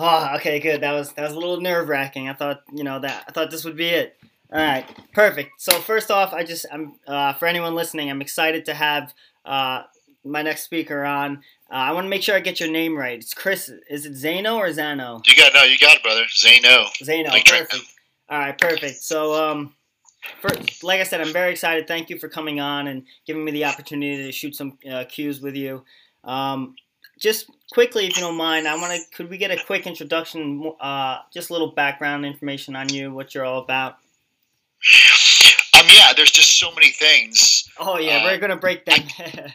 Oh, okay, good. That was that was a little nerve wracking. I thought you know that I thought this would be it. All right, perfect. So first off, I just I'm uh, for anyone listening, I'm excited to have uh, my next speaker on. Uh, I want to make sure I get your name right. It's Chris. Is it Zano or Zano? You got no. You got it, brother. Zano. Zano. Like perfect. All right, perfect. So um, first, like I said, I'm very excited. Thank you for coming on and giving me the opportunity to shoot some uh, cues with you. Um, just quickly, if you don't mind, I want to. Could we get a quick introduction? Uh, just a little background information on you, what you're all about. Um. Yeah. There's just so many things. Oh yeah, we're gonna break that.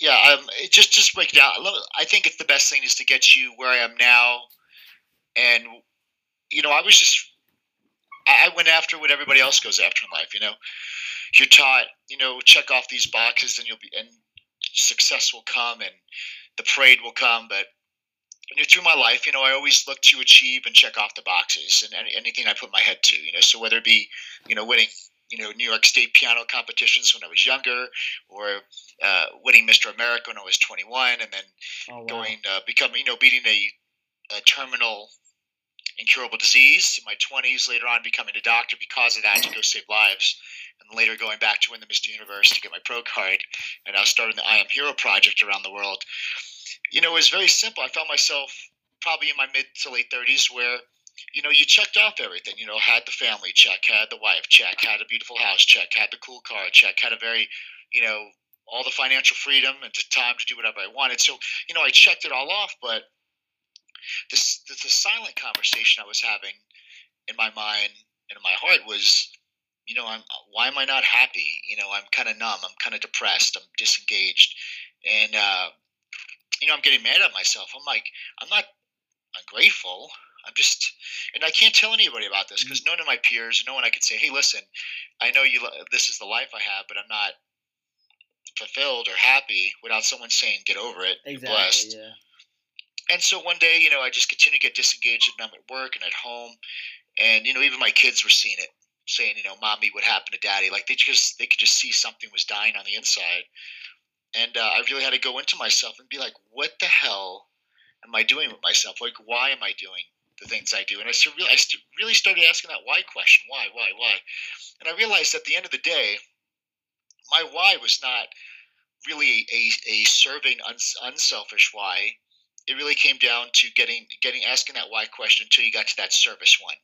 Yeah. Um. it Just just break it down. I love- I think it's the best thing is to get you where I am now, and you know I was just I I went after what everybody else goes after in life. You know, you're taught you know check off these boxes and you'll be and success will come and the parade will come, but you know, through my life, you know, I always look to achieve and check off the boxes and any, anything I put my head to, you know, so whether it be, you know, winning, you know, New York State piano competitions when I was younger or uh, winning Mr. America when I was 21 and then oh wow. going, uh, becoming, you know, beating a, a terminal incurable disease in my 20s, later on becoming a doctor because of that to go save lives. And later going back to win the Mr. Universe to get my pro card, and now starting the I Am Hero project around the world you know, it was very simple. I found myself probably in my mid to late 30s where, you know, you checked off everything. You know, had the family check, had the wife check, had a beautiful house check, had the cool car check, had a very, you know, all the financial freedom and the time to do whatever I wanted. So, you know, I checked it all off, but this, this the silent conversation I was having in my mind and in my heart was, you know, I'm why am I not happy? You know, I'm kind of numb. I'm kind of depressed. I'm disengaged, and uh, you know, I'm getting mad at myself. I'm like, I'm not ungrateful. I'm just, and I can't tell anybody about this because none of my peers, no one I could say, hey, listen, I know you, this is the life I have, but I'm not fulfilled or happy without someone saying, get over it. Exactly. blessed. Yeah. And so one day, you know, I just continue to get disengaged and I'm at work and at home. And, you know, even my kids were seeing it, saying, you know, mommy, what happened to daddy? Like they just, they could just see something was dying on the inside. And uh, I really had to go into myself and be like, what the hell am I doing with myself? Like, why am I doing the things I do? And I, st- really, started asking that why question. Why, why, why? And I realized at the end of the day, my why was not really a, a serving, uns- unselfish why. It really came down to getting, getting, asking that why question until you got to that service one.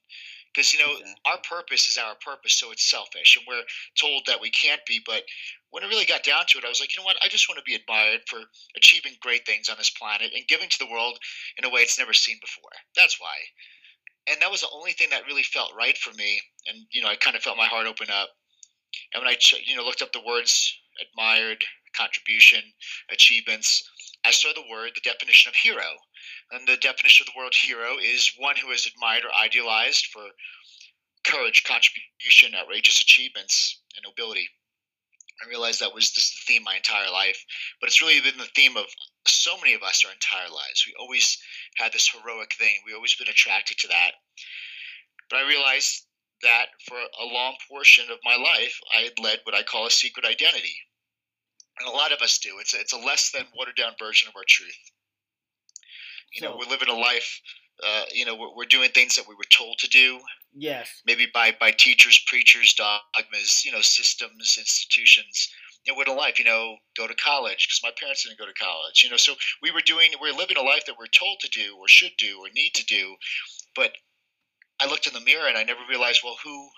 Because, you know, Exactly. our purpose is our purpose, so it's selfish. And we're told that we can't be, but when it really got down to it, I was like, you know what? I just want to be admired for achieving great things on this planet and giving to the world in a way it's never seen before. That's why. And that was the only thing that really felt right for me. And you know, I kind of felt my heart open up. And when I, ch- you know, looked up the words admired, contribution, achievements, I saw the word, the definition of hero. And the definition of the word hero is one who is admired or idealized for courage, contribution, outrageous achievements, and nobility. I realized that was just the theme my entire life, but it's really been the theme of so many of us our entire lives. We always had this heroic thing. We always been attracted to that. But I realized that for a long portion of my life, I had led what I call a secret identity, and a lot of us do. It's a, it's a less than watered down version of our truth. You know, we're living a life. Uh, you know, we're, we're doing things that we were told to do Yes. maybe by by teachers, preachers, dogmas, you know, systems, institutions. You know, what a life, you know, go to college because my parents didn't go to college. You know, so we were doing, we are living a life that we're told to do, or should do, or need to do. But I looked in the mirror and I never realized, well, who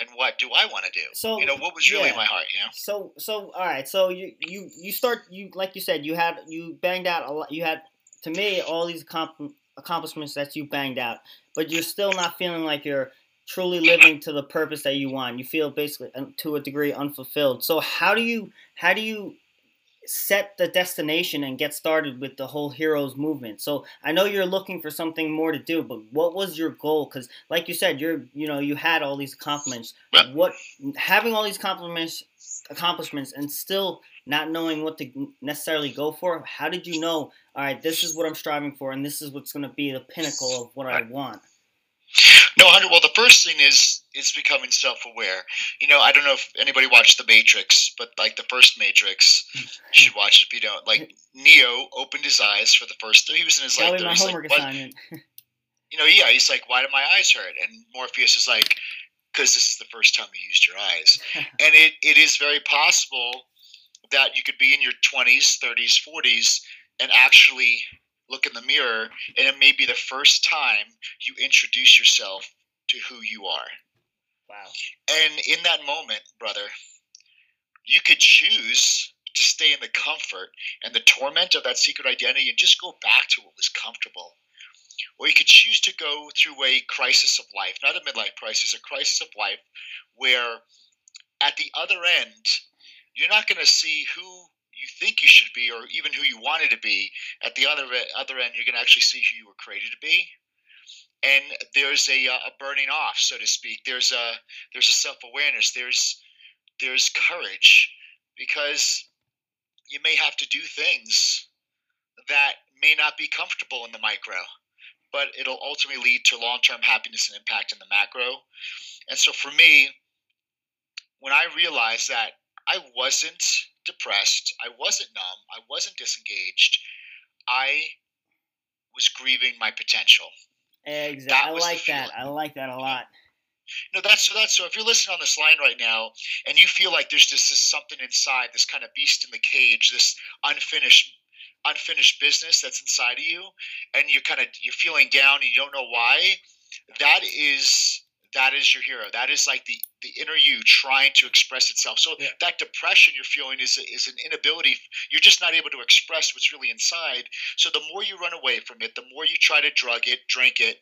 and what do I want to do? So, you know, what was really yeah. in my heart? You know, So so all right. So you you you start you like you said you had you banged out a lot. You had to me all these accom- accomplishments that you banged out, but you're still not feeling like you're truly mm-hmm. living to the purpose that you want. You feel basically to a degree unfulfilled. So how do you how do you set the destination and get started with the whole heroes movement. So I know you're looking for something more to do, but what was your goal? Because like you said, you're you know you had all these accomplishments. Yeah. What having all these accomplishments accomplishments and still not knowing what to necessarily go for? How did you know? All right, this is what I'm striving for, and this is what's going to be the pinnacle of what I want. No, hundred. Well, the first thing is is becoming self aware. You know, I don't know if anybody watched The Matrix, but like the first Matrix, you should watch it if you don't. Like Neo opened his eyes for the first. He was in his like my homework like, assignment. you know, yeah, he's like, why do my eyes hurt? And Morpheus is like, because this is the first time you used your eyes. and it, it is very possible that you could be in your 20s, 30s, 40s, and actually look in the mirror, and it may be the first time you introduce yourself to who you are. Wow. And in that moment, brother, you could choose to stay in the comfort and the torment of that secret identity and just go back to what was comfortable. Or you could choose to go through a crisis of life, not a midlife crisis, a crisis of life, where at the other end, you're not going to see who you think you should be or even who you wanted to be. At the other other end, you're going to actually see who you were created to be. And there's a, uh, a burning off, so to speak. There's a there's a self awareness. There's there's courage because you may have to do things that may not be comfortable in the micro, but it'll ultimately lead to long term happiness and impact in the macro. And so for me, when I realized that I wasn't depressed, I wasn't numb, I wasn't disengaged, I was grieving my potential. Exactly. I like that. I like that a lot. No, that's so. That's so. If you're listening on this line right now, and you feel like there's just this something inside, this kind of beast in the cage, this unfinished, unfinished business that's inside of you, and you're kind of you're feeling down and you don't know why, that is that is your hero. That is like the the inner you trying to express itself. So yeah. that depression you're feeling is is an inability. You're just not able to express what's really inside. So the more you run away from it, the more you try to drug it, drink it,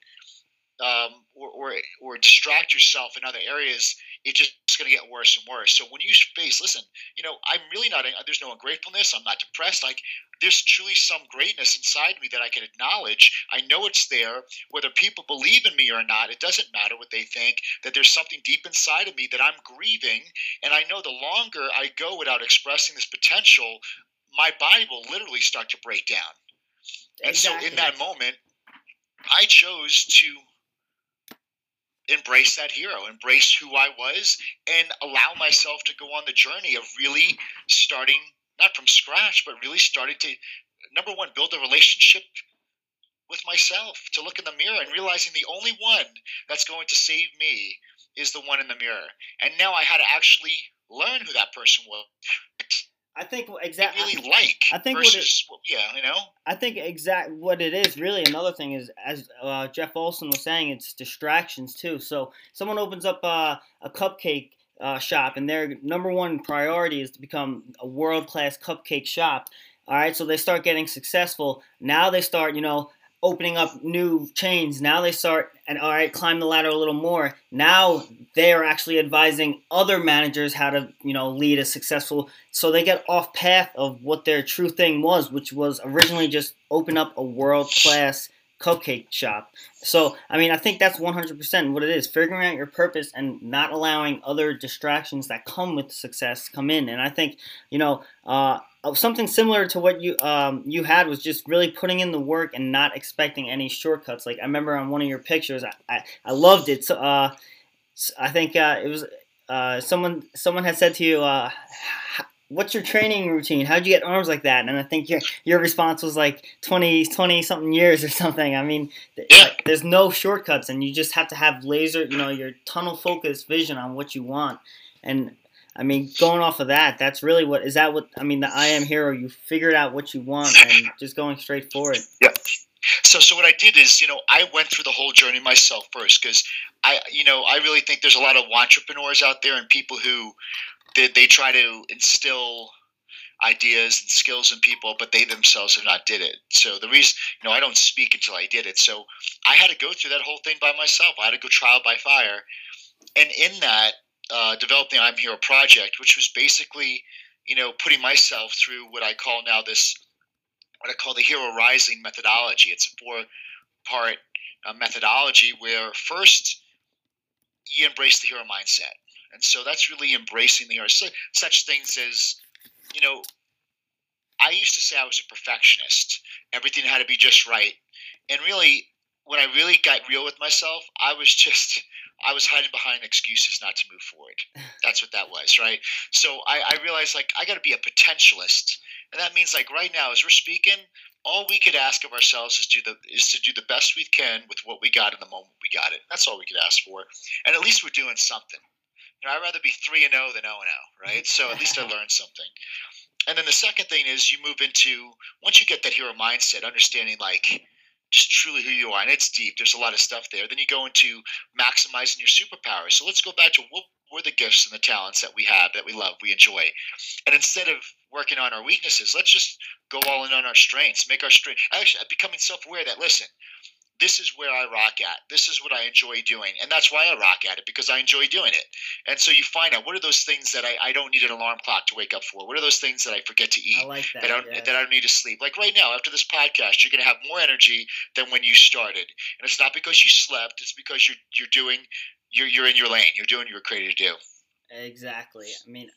um, or, or, or distract yourself in other areas, it's just going to get worse and worse. So when you face, listen, you know, I'm really not, there's no ungratefulness. I'm not depressed. Like there's truly some greatness inside me that I can acknowledge. I know it's there. Whether people believe in me or not, it doesn't matter what they think, that there's something deep inside of me that I'm grieving. And I know the longer I go without expressing this potential, my body will literally start to break down. And exactly. so in that moment, I chose to embrace that hero, embrace who I was, and allow myself to go on the journey of really starting, not from scratch, but really starting to, number one, build a relationship with myself, to look in the mirror and realizing the only one that's going to save me is the one in the mirror. And now I had to actually learn who that person was. I think exactly really like. I think versus, what it, yeah, you know. I think exact what it is really. Another thing is, as uh, Jeff Olson was saying, it's distractions too. So someone opens up uh, a cupcake uh, shop, and their number one priority is to become a world class cupcake shop. All right, so they start getting successful. Now they start, you know, opening up new chains. Now they start and all right, climb the ladder a little more. Now they are actually advising other managers how to, you know, lead a successful. So they get off path of what their true thing was, which was originally just open up a world class cupcake shop. So, I mean, I think that's 100% what it is figuring out your purpose and not allowing other distractions that come with success come in. And I think, you know, uh, something similar to what you um, you had was just really putting in the work and not expecting any shortcuts. Like I remember on one of your pictures, I, I, I loved it. So uh, I think uh, it was uh, someone someone had said to you, uh, what's your training routine? How'd you get arms like that? And I think your your response was like 20, 20 something years or something. I mean, like, there's no shortcuts, and you just have to have laser, you know, your tunnel focused vision on what you want. And I mean, going off of that, that's really what is that what I mean. The I am hero. You figured out what you want and just going straight for it. Yeah. So, so what I did is, you know, I went through the whole journey myself first because I, you know, I really think there's a lot of entrepreneurs out there and people who they, they try to instill ideas and skills in people, but they themselves have not did it. So the reason, you know, I don't speak until I did it. So I had to go through that whole thing by myself. I had to go trial by fire, and in that, uh, developed the I'm Hero project, which was basically, you know, putting myself through what I call now this, what I call the Hero Rising methodology. It's a four-part uh, methodology where first you embrace the hero mindset and so that's really embracing the hero. So, such things as, you know, I used to say I was a perfectionist. Everything had to be just right. And really, when I really got real with myself, I was just I was hiding behind excuses not to move forward. That's what that was, right? So I, I realized like I got to be a potentialist, and that means like right now as we're speaking, all we could ask of ourselves is do the is to do the best we can with what we got in the moment we got it. That's all we could ask for, and at least we're doing something. You know, I'd rather be three and zero than zero and zero, right? So at least I learned something. And then the second thing is you move into once you get that hero mindset, understanding like just truly who you are, and it's deep. There's a lot of stuff there. Then you go into maximizing your superpowers. So let's go back to what were the gifts and the talents that we have, that we love, we enjoy, and instead of working on our weaknesses, let's just go all in on our strengths. Make our strength actually becoming self-aware that listen, this is where I rock at. This is what I enjoy doing. And that's why I rock at it because I enjoy doing it. And so you find out what are those things that I, I don't need an alarm clock to wake up for? What are those things that I forget to eat? I like that. That I, don't, yeah. that I don't need to sleep. Like right now, after this podcast, you're going to have more energy than when you started. And it's not because you slept, it's because you're, you're doing, you're, you're in your lane. You're doing what you were created to do. Exactly. I mean,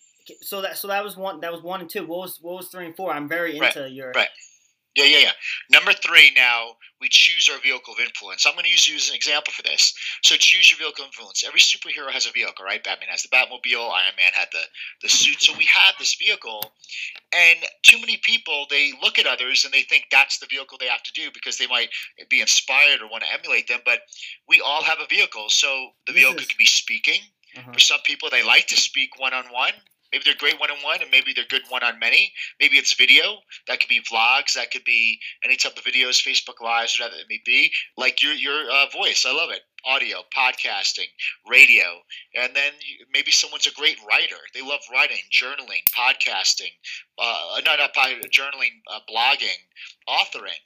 so that so that was one that was one and two. What was what was three and four? I'm very into Right, your right. Yeah, yeah, yeah. Number three, now we choose our vehicle of influence. I'm going to use you as an example for this. So choose your vehicle of influence. Every superhero has a vehicle, right? Batman has the Batmobile. Iron Man had the the suit. So we have this vehicle, and too many people they look at others and they think that's the vehicle they have to do because they might be inspired or want to emulate them. But we all have a vehicle. So the vehicle could be speaking. uh-huh. For some people, they like to speak one on one. Maybe they're great one on one, and maybe they're good one on many. Maybe it's video. That could be vlogs. That could be any type of videos, Facebook Lives, whatever it may be. Like your your uh, voice, I love it. Audio, podcasting, radio, and then maybe someone's a great writer. They love writing, journaling, podcasting, uh, not not pod- journaling, uh, blogging, authoring.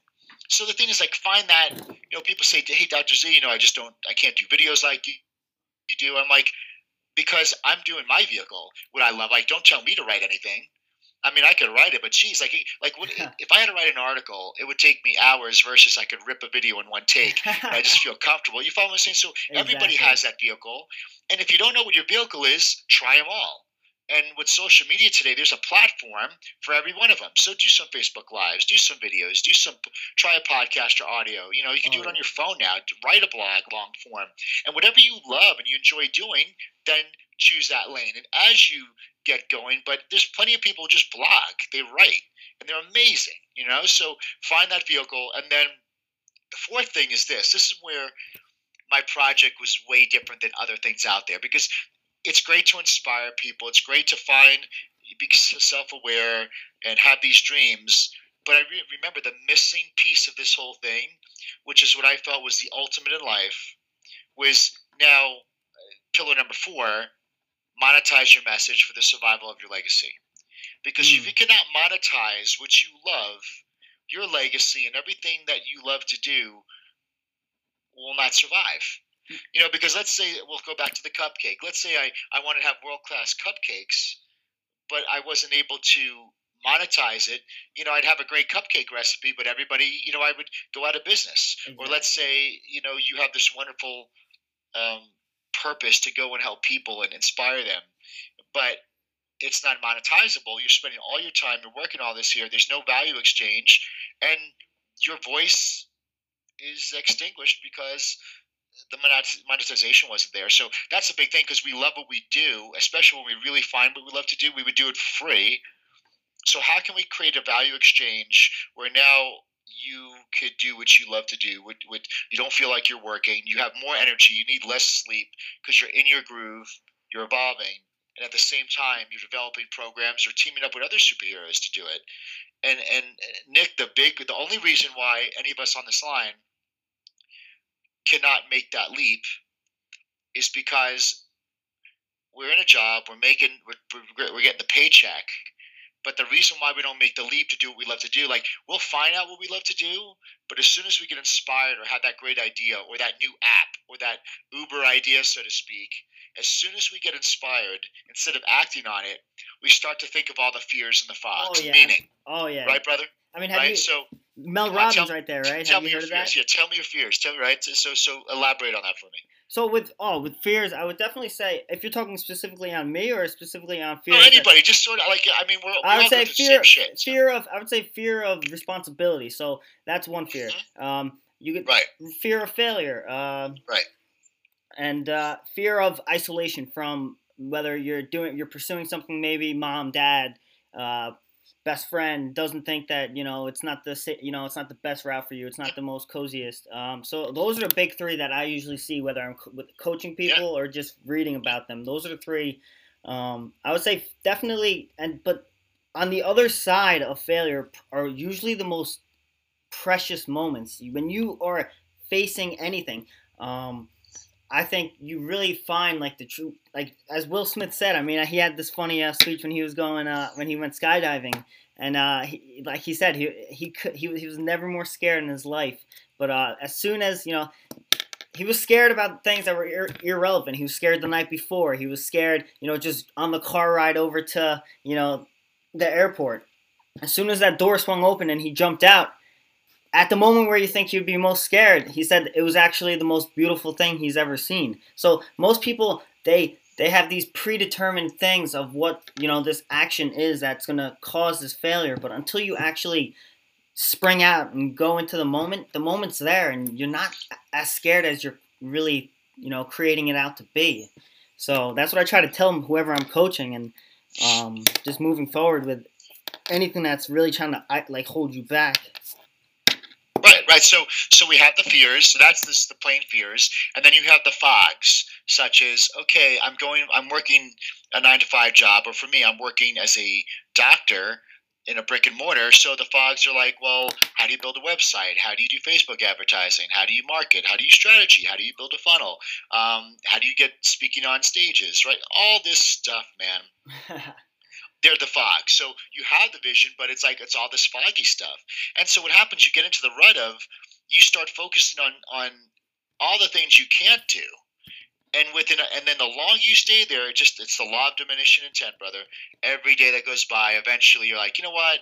So the thing is, like, find that. You know, people say, "Hey, Dr. Z, you know, I just don't, I can't do videos like you, you do." I'm like, because I'm doing my vehicle, what I love. Like, don't tell me to write anything. I mean, I could write it, but geez, like, like what, if I had to write an article, it would take me hours versus I could rip a video in one take. and I just feel comfortable. You follow what I'm saying? So everybody has that vehicle, and if you don't know what your vehicle is, try them all. And with social media today, there's a platform for every one of them. So do some Facebook Lives, do some videos, do some try a podcast or audio. You know, you can do Oh, it on your phone now. Write a blog long form, and whatever you love and you enjoy doing, then choose that lane. And as you get going, but there's plenty of people who just blog, they write, and they're amazing. You know, so find that vehicle, and then the fourth thing is this. This is where my project was way different than other things out there because it's great to inspire people. It's great to find, be self-aware, and have these dreams. But I re- remember the missing piece of this whole thing, which is what I felt was the ultimate in life, was now uh, pillar number four: monetize your message for the survival of your legacy. Because if Mm. you cannot monetize what you love, your legacy and everything that you love to do will not survive. You know, because let's say we'll go back to the cupcake. Let's say I, I want to have world class cupcakes, but I wasn't able to monetize it. You know, I'd have a great cupcake recipe, but everybody, you know, I would go out of business. Or let's say, you know, you have this wonderful um, purpose to go and help people and inspire them, but it's not monetizable. You're spending all your time, you're working all this here. There's no value exchange, and your voice is extinguished because the monetization wasn't there. So that's a big thing because we love what we do, especially when we really find what we love to do. We would do it free. So how can we create a value exchange where now you could do what you love to do? What, what you don't feel like you're working. You have more energy. You need less sleep because you're in your groove. You're evolving, and at the same time, you're developing programs or teaming up with other superheroes to do it. And and Nick, the big, the only reason why any of us on this line cannot make that leap is because we're in a job, we're making, we're, we're, getting the paycheck. But the reason why we don't make the leap to do what we love to do, like we'll find out what we love to do, but as soon as we get inspired or have that great idea or that new app or that Uber idea, so to speak, as soon as we get inspired, instead of acting on it, we start to think of all the fears and the oh, fogs. Oh, yeah. Meaning, Oh yeah. right, brother? I mean, right? you so Mel Robbins tell- right there, right? tell have me you your heard of fears. that? Yeah, tell me your fears. Tell me right. So so elaborate on that for me. So with oh with fears, I would definitely say if you're talking specifically on me or specifically on Or fears. that- anybody, just sort of like I mean, we're, we I would all say go through the fear, shit. so- fear of. I would say fear of responsibility. So that's one fear. Mm-hmm. Um, You get Right. fear of failure. Uh, Right. And uh, fear of isolation from whether you're doing you're pursuing something maybe mom dad uh, best friend doesn't think that you know it's not the you know it's not the best route for you. It's not the most coziest. Um, so those are the big three that i usually see whether i'm co- with coaching people or just reading about them. Those are the three um, i would say definitely and but on the other side of failure are usually the most precious moments. When you are facing anything um, I think you really find like the true like as Will Smith said. I mean, he had this funny uh, speech when he was going uh, when he went skydiving, and uh, he, like he said, he he could he, he was never more scared in his life. But uh, as soon as you know, he was scared about things that were ir- irrelevant. He was scared the night before. He was scared, you know, just on the car ride over to you know the airport. As soon as that door swung open and he jumped out, at the moment where you think you'd be most scared, he said it was actually the most beautiful thing he's ever seen. So most people they they have these predetermined things of what you know this action is that's gonna cause this failure, but until you actually spring out and go into the moment, the moment's there, and you're not as scared as you're really you know creating it out to be. So that's what I try to tell them, whoever I'm coaching, and um, just moving forward with anything that's really trying to like hold you back. Right. So, so we have the fears. So that's this, the plain fears, and then you have the fogs, such as okay, I'm going, I'm working a nine to five job, or for me, I'm working as a doctor in a brick and mortar. So the fogs are like, well, how do you build a website? How do you do Facebook advertising? How do you market? How do you strategy? How do you build a funnel? Um, how do you get speaking on stages? Right, all this stuff, man they're the fog. So you have the vision, but it's like it's all this foggy stuff. And so what happens? You get into the rut of you start focusing on on all the things you can't do, and within and then the longer you stay there, it just it's the law of diminishing intent, brother. Every day that goes by, eventually you're like, you know what?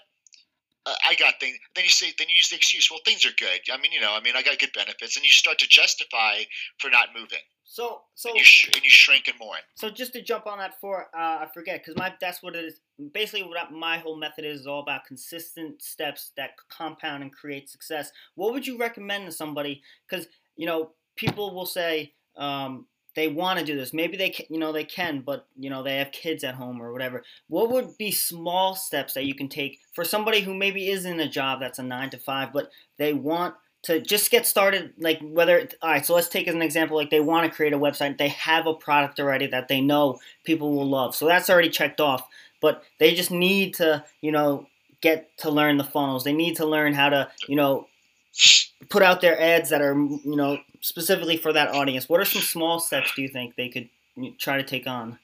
Uh, I got things. Then you say, then you use the excuse. Well, things are good. I mean, you know, I mean, I got good benefits, and you start to justify for not moving. So, so and you, sh- and you shrink and more. So just to jump on that for uh, I forget because my that's what it is. Basically, what my whole method is, is all about consistent steps that compound and create success. What would you recommend to somebody? Because you know people will say um, they want to do this. Maybe they can, you know they can, but you know they have kids at home or whatever. What would be small steps that you can take for somebody who maybe is in a job that's a nine to five, but they want to just get started like whether all right so let's take as an example like they want to create a website they have a product already that they know people will love so that's already checked off but they just need to you know get to learn the funnels they need to learn how to you know put out their ads that are you know specifically for that audience. What are some small steps do you think they could try to take on?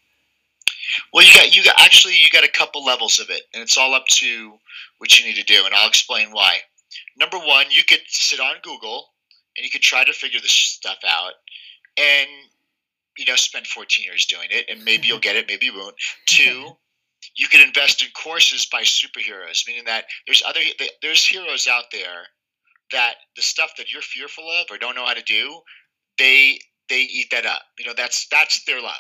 Well you got you got actually you got a couple levels of it and it's all up to what you need to do and i'll explain why number one, you could sit on Google and you could try to figure this stuff out and you know spend 14 years doing it and maybe you'll get it maybe you won't. Two you could invest in courses by superheroes meaning that there's other there's heroes out there that the stuff that you're fearful of or don't know how to do they they eat that up. You know that's that's their love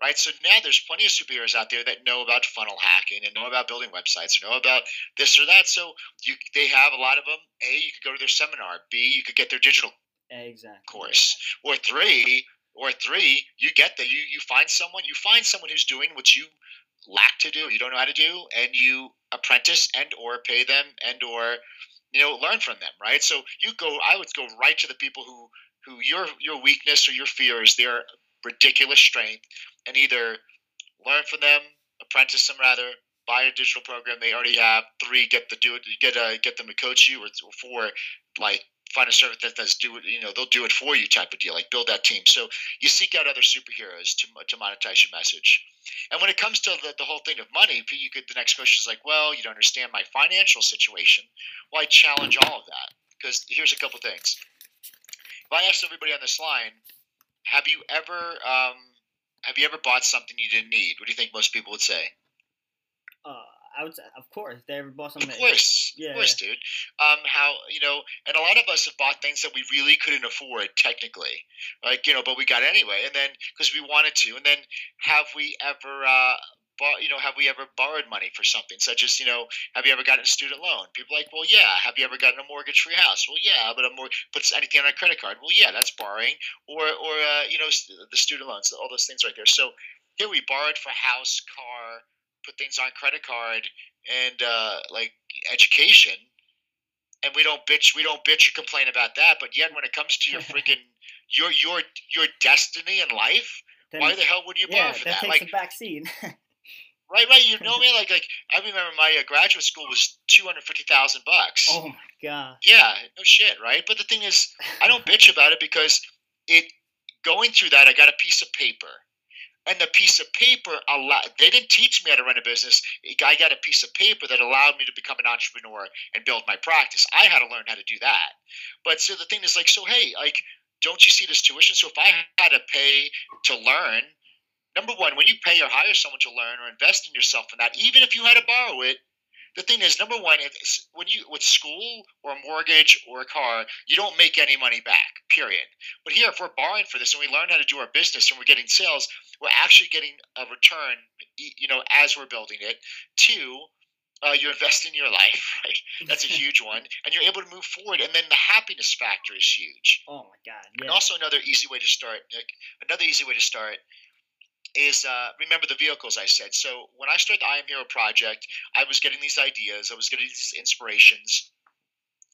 right? So now there's plenty of superheroes out there that know about funnel hacking and know about building websites or know about this or that. So you they have a lot of them. A, you could go to their seminar. B, you could get their digital exactly course. Or three, or three, you get that you you find someone you find someone who's doing what you lack to do, you don't know how to do, and you apprentice and or pay them and or you know learn from them, right? So you go. I would go right to the people who who your your weakness or your fear is their ridiculous strength and either learn from them, apprentice them rather, buy a digital program they already have. Three, get the do it, get uh, get them to coach you, or, or four, like find a service that does do it. You know, they'll do it for you type of deal. Like build that team. So you seek out other superheroes to to monetize your message. And when it comes to the, the whole thing of money, you could the next question is like, well, you don't understand my financial situation. Well, challenge all of that because here's a couple things. If I asked everybody on this line, have you ever um, have you ever bought something you didn't need? What do you think most people would say? Uh, I would say, of course, they ever bought something. Of course, yeah, of course, dude. Um, how you know, and a lot of us have bought things that we really couldn't afford technically, like you know, but we got anyway, and then because we wanted to, and then have we ever uh, you know, have we ever borrowed money for something, such as, you know, have you ever gotten a student loan? People are like, well, yeah. Have you ever gotten a mortgage for your house? Well, yeah. But a more puts anything on a credit card? Well, yeah, that's borrowing. Or, or uh, you know, the student loans, all those things right there. So here we borrowed for house, car, put things on credit card, and uh, like education, and we don't bitch, we don't bitch or complain about that. But yet, when it comes to your freaking your your your destiny in life, then, why the hell would you borrow yeah, for that? that? Takes like, a back seat. Right, right. You know me. Like, like I remember my uh, graduate school was two hundred fifty thousand bucks. Oh my god. Yeah, no shit, right? But the thing is, I don't bitch about it because it going through that, I got a piece of paper, and the piece of paper allowed. They didn't teach me how to run a business. I got a piece of paper that allowed me to become an entrepreneur and build my practice. I had to learn how to do that. But so the thing is, like, so hey, like, don't you see this tuition? So if I had to pay to learn number one, when you pay or hire someone to learn or invest in yourself in that, even if you had to borrow it, the thing is, number one, when you with school or a mortgage or a car, you don't make any money back. Period. But here, if we're borrowing for this and we learn how to do our business and we're getting sales, we're actually getting a return. You know, as we're building it. Two, uh, you're investing in your life, right? That's a huge one, and you're able to move forward. And then the happiness factor is huge. Oh my god! Yeah. And also another easy way to start, Nick. Another easy way to start is uh, remember the vehicles I said. So when I started the I Am Hero project, I was getting these ideas, I was getting these inspirations,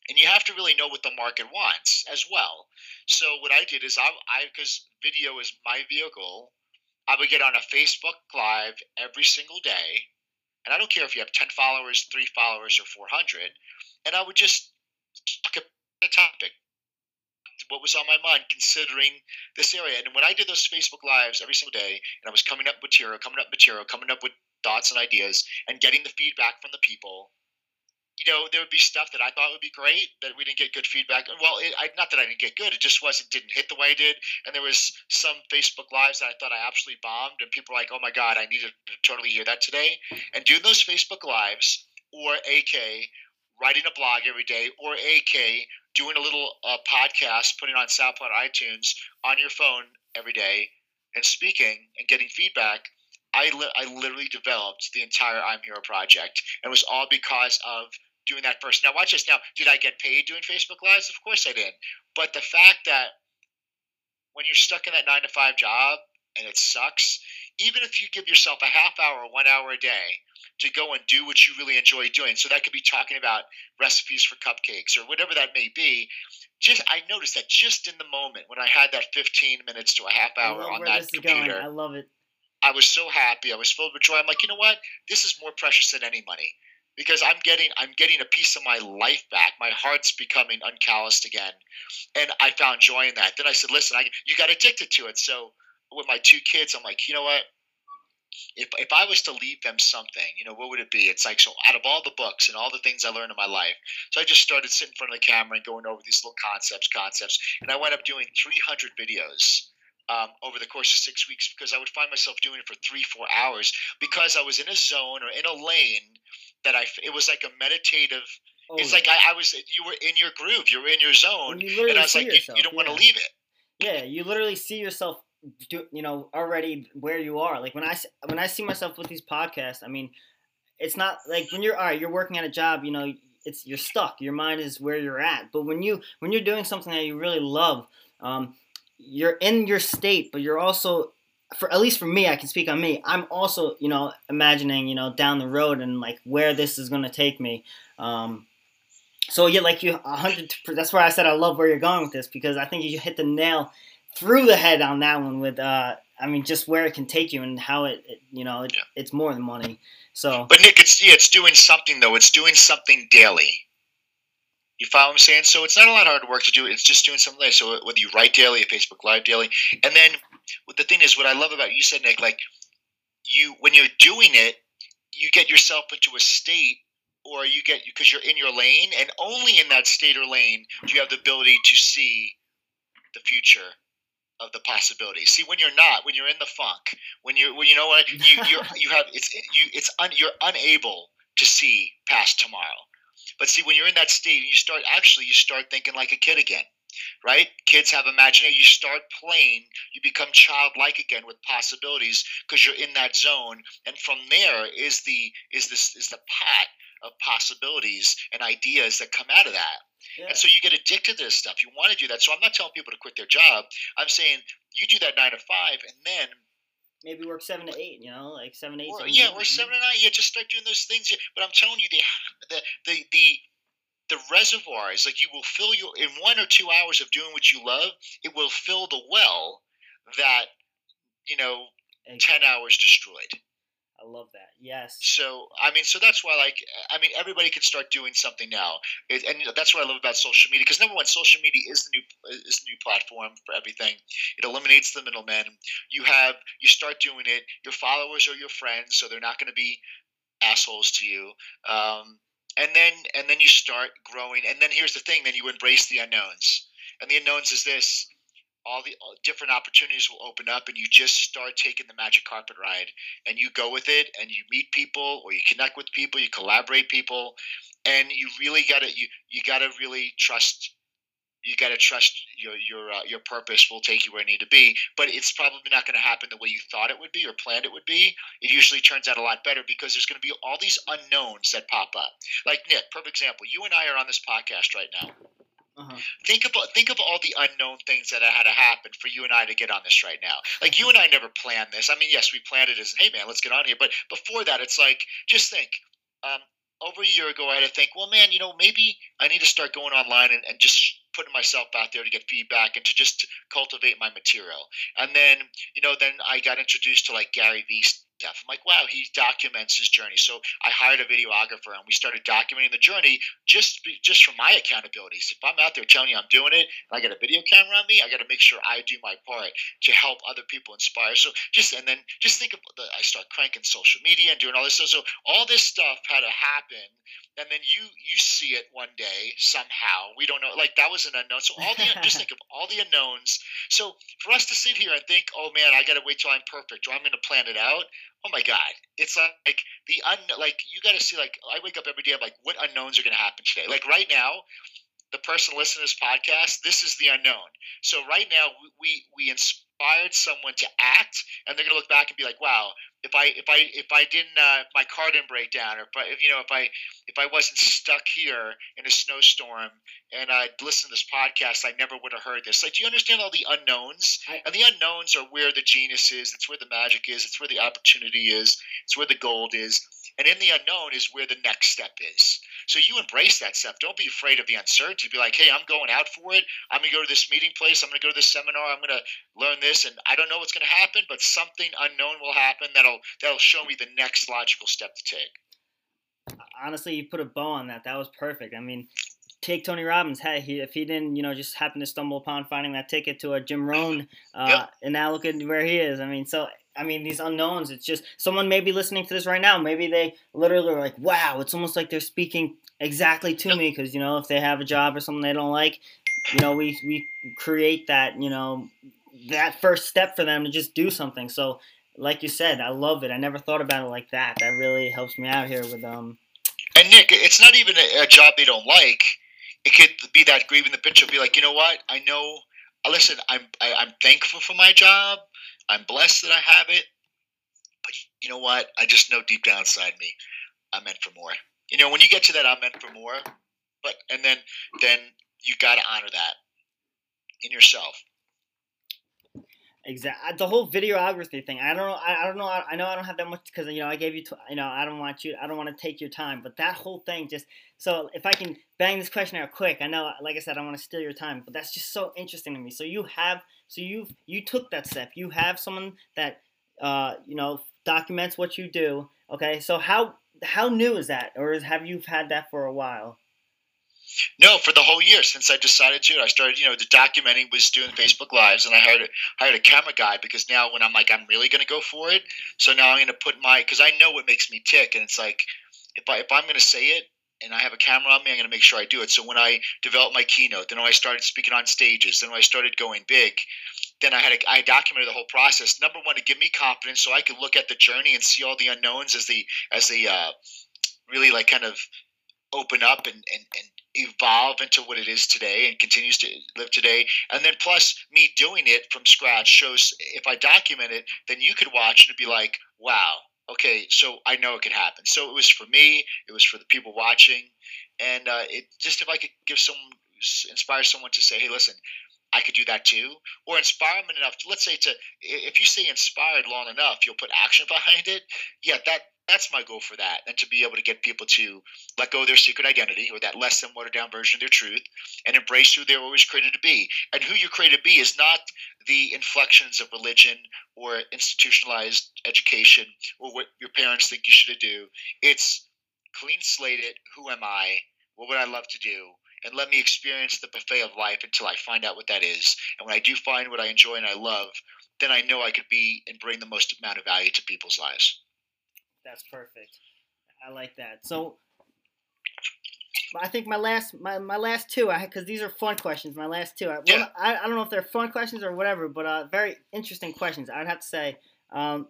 and you have to really know what the market wants as well. So what I did is I, because video is my vehicle, I would get on a Facebook Live every single day, and I don't care if you have ten followers, three followers, or four hundred, and I would just talk a topic what was on my mind considering this area. And when I did those Facebook Lives every single day, and I was coming up with material, coming up with material, coming up with thoughts and ideas, and getting the feedback from the people, you know, there would be stuff that I thought would be great that we didn't get good feedback. Well, it, I, not that I didn't get good, it just wasn't didn't hit the way I did. And there was some Facebook lives that I thought I absolutely bombed, and people were like, "Oh my god, I needed to totally hear that today." And doing those Facebook lives or AK writing a blog every day or AK doing a little uh, podcast, putting on SoundCloud, iTunes on your phone every day, and speaking and getting feedback. I, li- I literally developed the entire I'm Hero project, and it was all because of doing that first. Now, watch this. Now, did I get paid doing Facebook Lives? Of course I didn't. But the fact that when you're stuck in that nine to five job and it sucks, even if you give yourself a half hour, one hour a day, to go and do what you really enjoy doing. So that could be talking about recipes for cupcakes or whatever that may be. Just I noticed that just in the moment when I had that 15 minutes to a half hour on that computer, I love it. I was so happy. I was filled with joy. I'm like, you know what? This is more precious than any money because I'm getting I'm getting a piece of my life back. My heart's becoming uncalloused again, and I found joy in that. Then I said, listen, I, you got addicted to it. So with my two kids, I'm like, you know what? if if I was to leave them something, you know, what would it be? It's like so out of all the books and all the things I learned in my life. So I just started sitting in front of the camera and going over these little concepts, concepts, and I went up doing 300 videos. Um, over the course of six weeks, because I would find myself doing it for three, four hours, because I was in a zone or in a lane that I. It was like a meditative. Oh, it's yeah. like I, I, was. You were in your groove. You were in your zone, you and I was like, yourself, you, you don't yeah. want to leave it. Yeah, you literally see yourself do, you know already where you are. Like when i when i see myself with these podcasts i mean it's not like when you're all right you're working at a job you know it's you're stuck. Your mind is where you're at. But when you when you're doing something that you really love um, you're in your state but you're also for at least for me i can speak on me i'm also you know imagining you know down the road and like where this is going to take me. Um, so yeah like you 100 that's why i said i love where you're going with this because i think you hit the nail through the head on that one with uh I mean just where it can take you and how it, it you know it, yeah. it's more than money. So But Nick it's yeah, it's doing something though. It's doing something daily. You follow what I'm saying? So it's not a lot of hard work to do. It's just doing something daily. So whether you write daily, a Facebook Live daily, and then the thing is, what I love about you said, Nick, like you when you're doing it, you get yourself into a state, or you get because you're in your lane, and only in that state or lane do you have the ability to see the future of the possibilities. See, when you're not, when you're in the funk, when you when you know what you you you have it's you it's un, you're unable to see past tomorrow. But see, when you're in that state, you start actually you start thinking like a kid again. right? Kids have imagination. You start playing, you become childlike again with possibilities because you're in that zone, and from there is the is this is the path of possibilities and ideas that come out of that. Yeah. And so you get addicted to this stuff. You want to do that. So I'm not telling people to quit their job. I'm saying you do that nine to five, and then maybe work seven to eight. You know, like seven to eight. Or, yeah, or seven to nine. Yeah, just start doing those things. But I'm telling you, the the the the the reservoirs, like you will fill your in one or two hours of doing what you love, it will fill the well that you know exactly. ten hours destroyed. I love that. Yes. So I mean, so that's why, like, I mean, everybody can start doing something now, it, and that's what I love about social media. Because number one, social media is the new is the new platform for everything. It eliminates the middlemen. You have you start doing it. Your followers are your friends, so they're not going to be assholes to you. Um, and then and then you start growing. And then here's the thing: then you embrace the unknowns. And the unknowns is this: all the all different opportunities will open up and you just start taking the magic carpet ride and you go with it and you meet people or you connect with people you collaborate people and you really got to you you got to really trust you got to trust your your uh, your purpose will take you where you need to be but it's probably not going to happen the way you thought it would be or planned it would be. It usually turns out a lot better because there's going to be all these unknowns that pop up. Like nick perfect example you and i are on this podcast right now uh-huh. Think about think of all the unknown things that had to happen for you and I to get on this right now. Like you and I never planned this. I mean, yes, we planned it as, hey man, let's get on here. But before that, it's like just think. Um, over a year ago, I had to think, well, man, you know, maybe I need to start going online and, and just putting myself out there to get feedback and to just cultivate my material. And then, you know, then I got introduced to like Gary Vee I'm like, wow, he documents his journey. So I hired a videographer and we started documenting the journey just just for my accountabilities. If I'm out there telling you I'm doing it and I got a video camera on me, I got to make sure I do my part to help other people inspire. So just and then just think of the I start cranking social media and doing all this stuff. So all this stuff had to happen and then you you see it one day somehow. We don't know. Like that was an unknown. So all the just think of all the unknowns. So for us to sit here and think, oh man, I got to wait till I'm perfect, or I'm going to plan it out. Oh my God, it's like the un like you got to see like I wake up every day. I'm like, what unknowns are going to happen today? Like right now, the person listening to this podcast, this is the unknown. So right now, we we inspired someone to act, and they're going to look back and be like, wow, if I if I if I didn't uh, my car didn't break down or if I if you know if I if I wasn't stuck here in a snowstorm and I'd listened to this podcast, I never would have heard this. Like, do you understand all the unknowns? And the unknowns are where the genius is. It's where the magic is. It's where the opportunity is. It's where the gold is. And in the unknown is where the next step is. So you embrace that stuff. Don't be afraid of the uncertainty. Be like, hey, I'm going out for it. I'm going to go to this meeting place. I'm going to go to this seminar. I'm going to learn this. And I don't know what's going to happen, but something unknown will happen that'll that'll show me the next logical step to take. Honestly, you put a bow on that. That was perfect. I mean, take Tony Robbins. Hey, he, if he didn't, you know, just happen to stumble upon finding that ticket to a Jim Rohn, uh, yep. and now look at where he is. I mean, so I mean, these unknowns. It's just someone may be listening to this right now. Maybe they literally are like, "Wow!" It's almost like they're speaking exactly to me because you know, if they have a job or something they don't like, you know, we we create that you know that first step for them to just do something. So, like you said, I love it. I never thought about it like that. That really helps me out here with um. And Nick, it's not even a, a job they don't like. It could be that grieving the picture. Be like, you know what? I know. Listen, I'm I, am i am thankful for my job. I'm blessed that I have it. But you know what? I just know deep down inside me, I'm meant for more. You know, when you get to that, I'm meant for more. But and then then you got to honor that in yourself. Exactly. The whole videography thing. I don't know. I, I don't know. I, I know I don't have that much because you know I gave you. T- you know I don't want you. I don't want to take your time. But that whole thing just. So if I can bang this question out quick, I know. Like I said, I want to steal your time. But that's just so interesting to me. So you have. So you you took that step. You have someone that uh you know documents what you do. Okay. So how how new is that, or have you had that for a while? No, for the whole year since I decided to. I started, you know, the documenting was doing Facebook Lives, and I hired a, hired a camera guy because now when I'm like, I'm really going to go for it. So now I'm going to put my because I know what makes me tick, and it's like if I if I'm going to say it and I have a camera on me, I'm going to make sure I do it. So when I developed my keynote, then when I started speaking on stages, then when I started going big. Then I had a, I documented the whole process. Number one, to give me confidence, so I could look at the journey and see all the unknowns as the as the uh, really like kind of open up and, and, and evolve into what it is today and continues to live today. And then plus me doing it from scratch shows if I document it, then you could watch and be like, wow, okay, so I know it could happen. So it was for me, it was for the people watching, and uh, it just if I could give some inspire someone to say, hey, listen. I could do that too, or inspire them enough. Let's say to if you say inspired long enough, you'll put action behind it. Yeah, that that's my goal for that, and to be able to get people to let go of their secret identity or that less than watered down version of their truth and embrace who they were always created to be. And who you're created to be is not the inflections of religion or institutionalized education or what your parents think you should do. It's clean slated. Who am I? What would I love to do? And let me experience the buffet of life until I find out what that is. And when I do find what I enjoy and I love, then I know I could be and bring the most amount of value to people's lives. That's perfect. I like that. So I think my last my, my last two I because these are fun questions. My last two I, well, I, I don't know if they're fun questions or whatever, but uh, very interesting questions. I'd have to say. Um,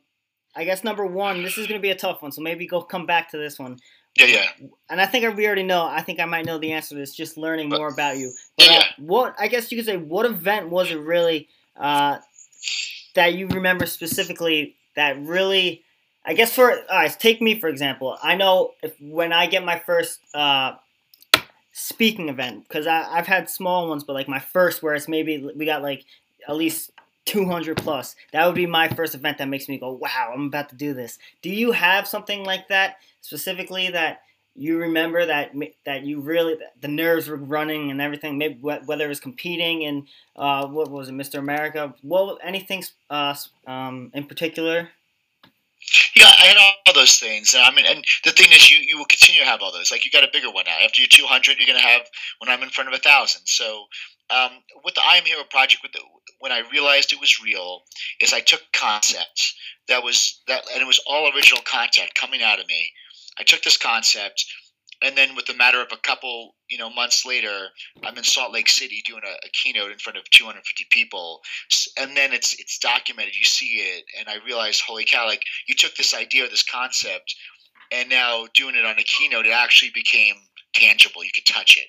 I guess number one, this is going to be a tough one, so maybe go come back to this one. Yeah, yeah. And I think we already know. I think I might know the answer to this. Just learning more about you. But, yeah. Uh, what I guess you could say, what event was it really uh, that you remember specifically that really I guess for all right, take me for example. I know if when I get my first uh, speaking event because I've had small ones, but like my first where it's maybe we got like at least 200 plus. That would be my first event that makes me go, wow, I'm about to do this. Do you have something like that specifically that you remember that that you really the nerves were running and everything? Maybe whether it was competing and uh, what was it, Mr. America? What anything uh, um, in particular? Yeah, I had all those things. And I mean, and the thing is, you you will continue to have all those. Like you got a bigger one now. After your 200, you're going to have when I'm in front of a thousand. So um, with the I Am Hero project, with the, when I realized it was real, is I took concepts that was that, and it was all original content coming out of me. I took this concept and then with the matter of a couple you know months later i'm in salt lake city doing a, a, keynote in front of 250 people and then it's it's documented you see it and i realized holy cow like you took this idea this concept and now doing it on a keynote it actually became tangible you could touch it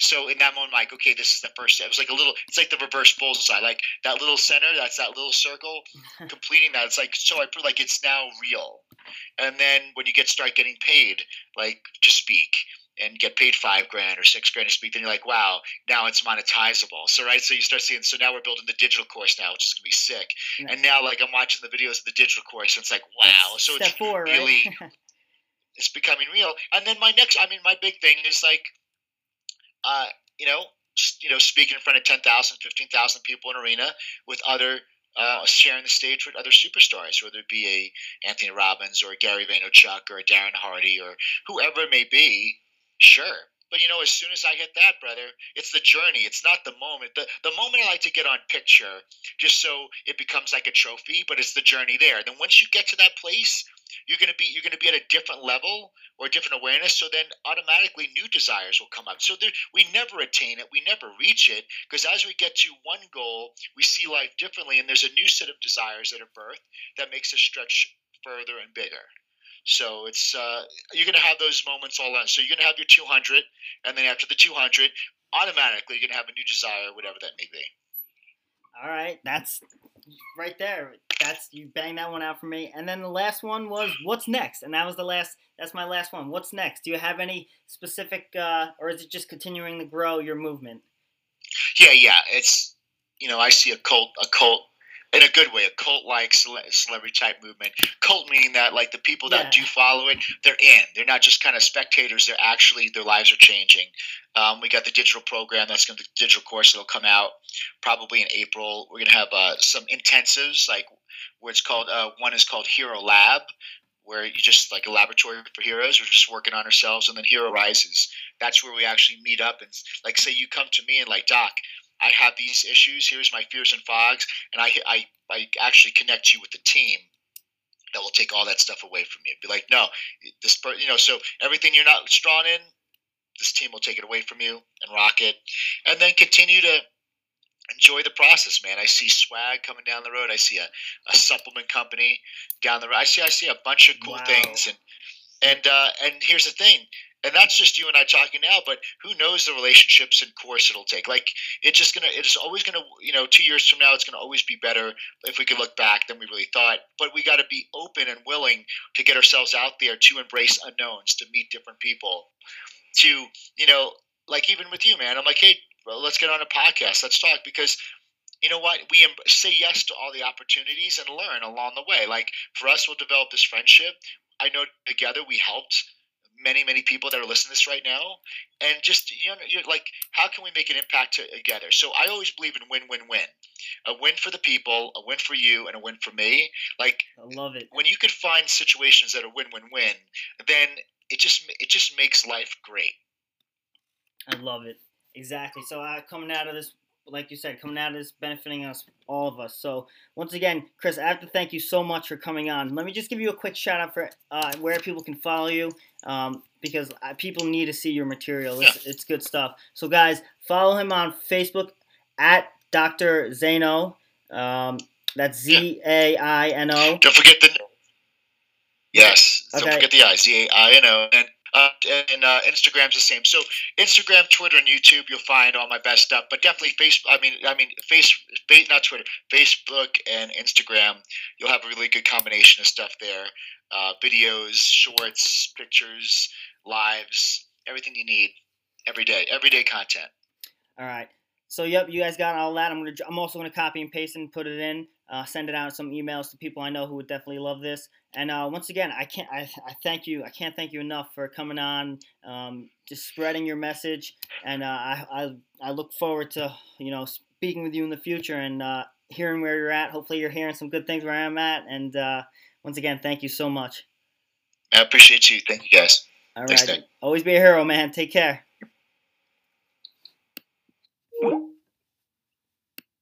so in that moment, I'm like, okay, this is the first step. It was like a little, it's like the reverse bullseye, like that little center, that's that little circle, completing that. It's like, so I put like, it's now real. And then when you get start getting paid, like to speak, and get paid five grand or six grand to speak, then you're like, wow, now it's monetizable. So right, so you start seeing. So now we're building the digital course now, which is gonna be sick. Yeah. And now, like I'm watching the videos of the digital course, and it's like, wow. That's so it's four, really, right? it's becoming real. And then my next, I mean, my big thing is like, uh, you know, you know, speaking in front of 10,000, 15,000 people in arena with other uh, sharing the stage with other superstars, whether it be a Anthony Robbins or Gary Vaynerchuk or Darren Hardy or whoever it may be. Sure, but you know, as soon as I hit that, brother, it's the journey. It's not the moment. The the moment I like to get on picture, just so it becomes like a trophy, but it's the journey there. Then once you get to that place, you're gonna be you're gonna be at a different level or a different awareness. So then automatically new desires will come up. So there, we never attain it, we never reach it, because as we get to one goal, we see life differently, and there's a new set of desires that are birthed that makes us stretch further and bigger. So it's uh, you're gonna have those moments all on. So you're gonna have your 200, and then after the 200, automatically you're gonna have a new desire, whatever that may be. All right, that's right there. That's you bang that one out for me. And then the last one was what's next, and that was the last. That's my last one. What's next? Do you have any specific, uh, or is it just continuing to grow your movement? Yeah, yeah. It's you know I see a cult, a cult in a good way, a cult like celebrity type movement. Cult meaning that like the people that yeah. do follow it, they're in. They're not just kind of spectators. They're actually their lives are changing. Um, we got the digital program that's going to the digital course that'll come out probably in April. We're going to have uh, some intensives like where it's called uh, one is called Hero Lab, where you just like a laboratory for heroes. We're just working on ourselves, and then Hero Rises. That's where we actually meet up and like say you come to me and like Doc, I have these issues. Here's my fears and fogs, and I I I actually connect you with the team that will take all that stuff away from you. Be like, no, this per, you know, so everything you're not strong in, this team will take it away from you and rock it, and then continue to enjoy the process, man. I see swag coming down the road. I see a, a supplement company down the road. I see I see a bunch of cool wow. things, and and uh, and here's the thing: and that's just you and I talking now. But who knows the relationships and course it'll take? Like it's just gonna, it's always gonna, you know, two years from now, it's gonna always be better if we could look back than we really thought. But we got to be open and willing to get ourselves out there to embrace unknowns, to meet different people, to you know, like even with you, man. I'm like, hey, well, let's get on a podcast, let's talk because you know what? We say yes to all the opportunities and learn along the way. Like for us, we'll develop this friendship. I know together we helped many many people that are listening to this right now. And just you know you're like how can we make an impact together? So i always believe in win win win. A win for the people a win for you and a win for me. Like i love it. when you could find situations that are win win win then it just it just makes life great. I love it. Exactly. So uh, coming out of this like you said, coming out of this benefiting us, all of us. So once again, Chris, I have to thank you so much for coming on. Let me just give you a quick shout out for uh, where people can follow you um, because uh, people need to see your material. It's, it's, good stuff. So guys, follow him on Facebook at Dr. Zaino. Um, that's Z A I N O. Don't forget the. Yes. Don't forget the I. Z A I N O. And uh, and uh, Instagram's the same. So Instagram, Twitter, and YouTube, you'll find all my best stuff. But definitely Facebook. I mean, I mean, face, face, not Twitter, Facebook and Instagram. You'll have a really good combination of stuff there: uh, videos, shorts, pictures, lives, everything you need every day, everyday content. All right. So yep, you guys got all that. I'm gonna. I'm also gonna copy and paste and put it in. Uh, send it out some emails to people I know who would definitely love this. And uh, once again, I can't. I, I, thank you. I can't thank you enough for coming on, um, just spreading your message. And uh, I, I, I look forward to you know speaking with you in the future and uh, hearing where you're at. Hopefully, you're hearing some good things where I'm at. And uh, once again, thank you so much. I appreciate you. Thank you, guys. All right. Always be a hero, man. Take care.